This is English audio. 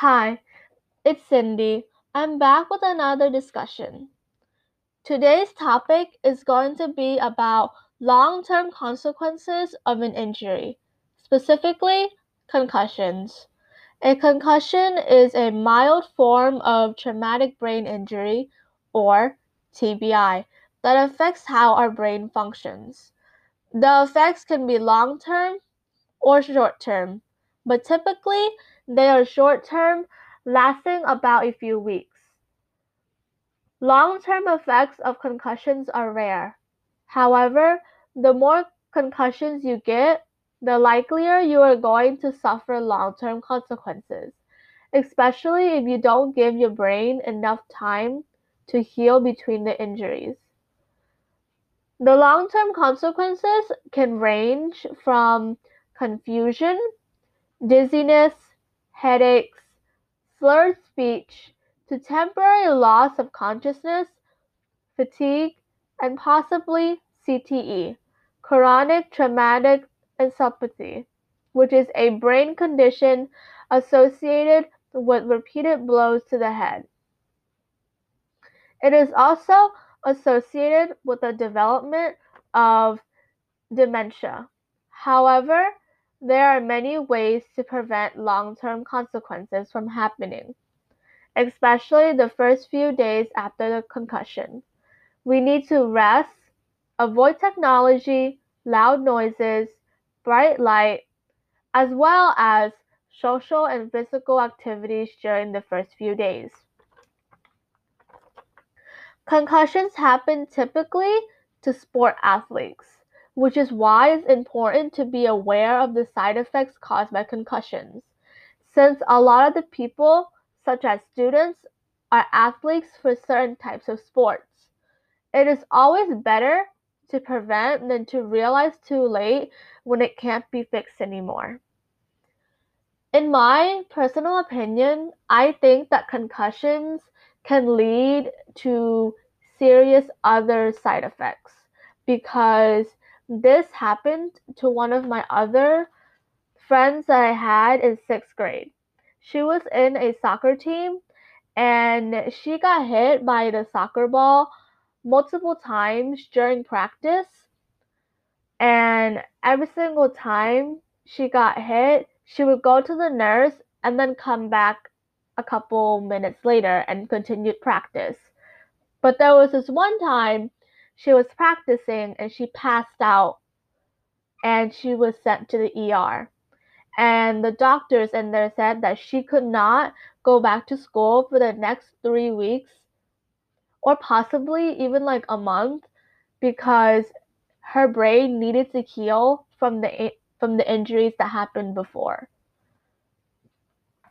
Hi, it's Cindy. I'm back with another discussion. Today's topic is going to be about long term consequences of an injury, specifically concussions. A concussion is a mild form of traumatic brain injury, or TBI, that affects how our brain functions. The effects can be long term or short term, but typically they are short term, lasting about a few weeks. Long term effects of concussions are rare. However, the more concussions you get, the likelier you are going to suffer long term consequences, especially if you don't give your brain enough time to heal between the injuries. The long term consequences can range from confusion, dizziness, headaches, slurred speech, to temporary loss of consciousness, fatigue, and possibly CTE, chronic traumatic encephalopathy, which is a brain condition associated with repeated blows to the head. It is also associated with the development of dementia. However, there are many ways to prevent long term consequences from happening, especially the first few days after the concussion. We need to rest, avoid technology, loud noises, bright light, as well as social and physical activities during the first few days. Concussions happen typically to sport athletes, which is why it's important to be aware of the side effects caused by concussions, since a lot of the people, such as students, are athletes for certain types of sports. It is always better to prevent than to realize too late when it can't be fixed anymore. In my personal opinion, I think that concussions can lead to serious other side effects because this happened to one of my other friends that I had in sixth grade. She was in a soccer team and she got hit by the soccer ball multiple times during practice. And every single time she got hit, she would go to the nurse and then come back a couple minutes later and continued practice. But there was this one time she was practicing and she passed out and she was sent to the ER. And the doctors in there said that she could not go back to school for the next three weeks or possibly even like a month because her brain needed to heal from the from the injuries that happened before.